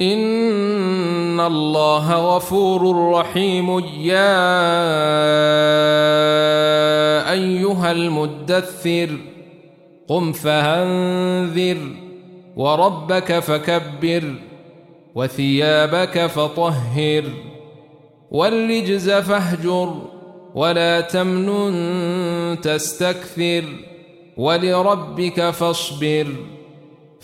إن الله غفور رحيم. يا أيها المدثر قم فهنذر وربك فكبر وثيابك فطهر والرجز فاهجر ولا تمنن تستكثر ولربك فاصبر.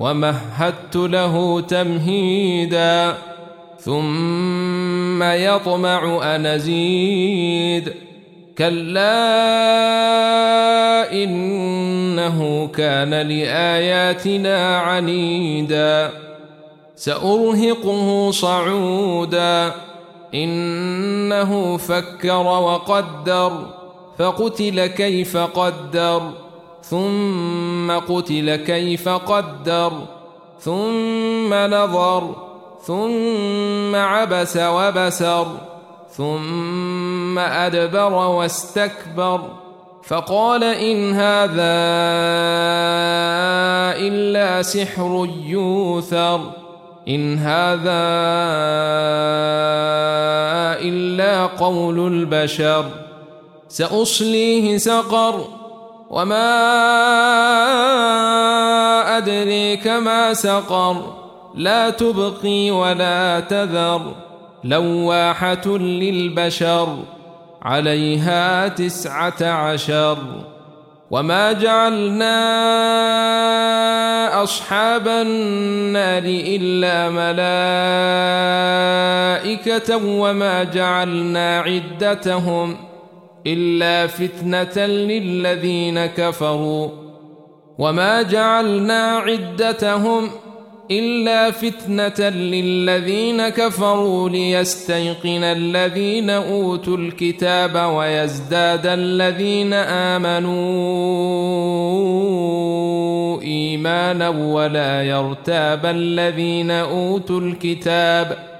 ومهدت له تمهيدا ثم يطمع أن أزيد. كلا إنه كان لآياتنا عنيدا. سأرهقه صعودا إنه فكر وقدر فقتل كيف قدر. ثم قتل كيف قدر ثم نظر ثم عبس وبسر ثم أدبر واستكبر. فقال إن هذا إلا سحر يوثر إن هذا إلا قول البشر. سأصليه سقر. وما أدريك ما سقر لا تبقي ولا تذر لواحة للبشر عليها تسعة عشر وما جعلنا أصحاب النار إلا ملائكة وما جعلنا عدتهم ۖ إلا فتنة للذين كفروا. وما جعلنا عدتهم إلا فتنة للذين كفروا ليستيقن الذين أوتوا الكتاب ويزداد الذين آمنوا إيمانا ولا يرتاب الذين أوتوا الكتاب ۖ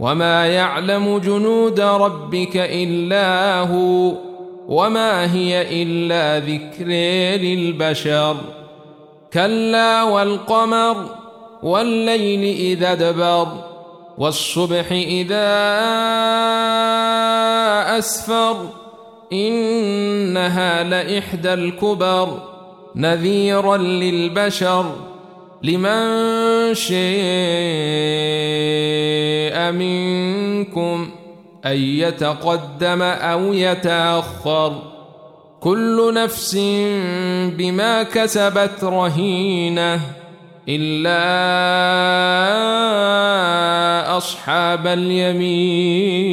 وما يعلم جنود ربك إلا هو وما هي إلا ذكر للبشر كلا والقمر والليل إذا دبر والصبح إذا أسفر إنها لإحدى الكبر نذيرا للبشر لمن منكم أن يتقدم أو يتأخر كل نفس بما كسبت رهينة إلا أصحاب اليمين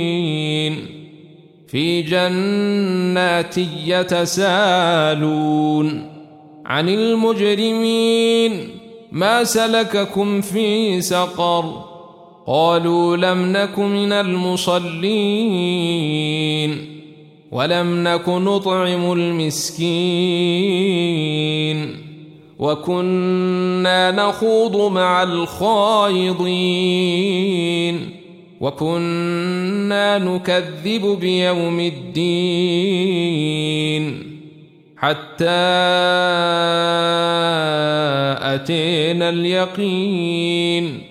في جنات يتسالون عن المجرمين ما سلككم في سقر قالوا لم نك من المصلين ولم نك نطعم المسكين وكنا نخوض مع الخائضين وكنا نكذب بيوم الدين حتى أتينا اليقين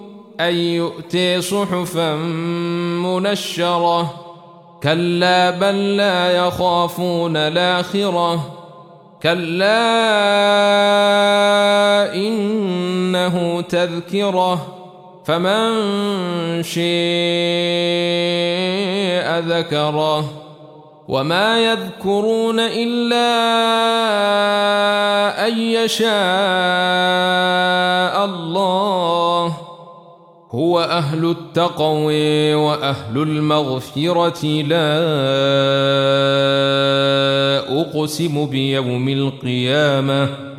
أن يؤتي صحفا منشرة. كلا بل لا يخافون الآخرة. كلا إنه تذكرة. فمن شيء ذكره. وما يذكرون إلا أن يشاء الله. هو أهل التقوى وأهل المغفرة لا أقسم بيوم القيامة.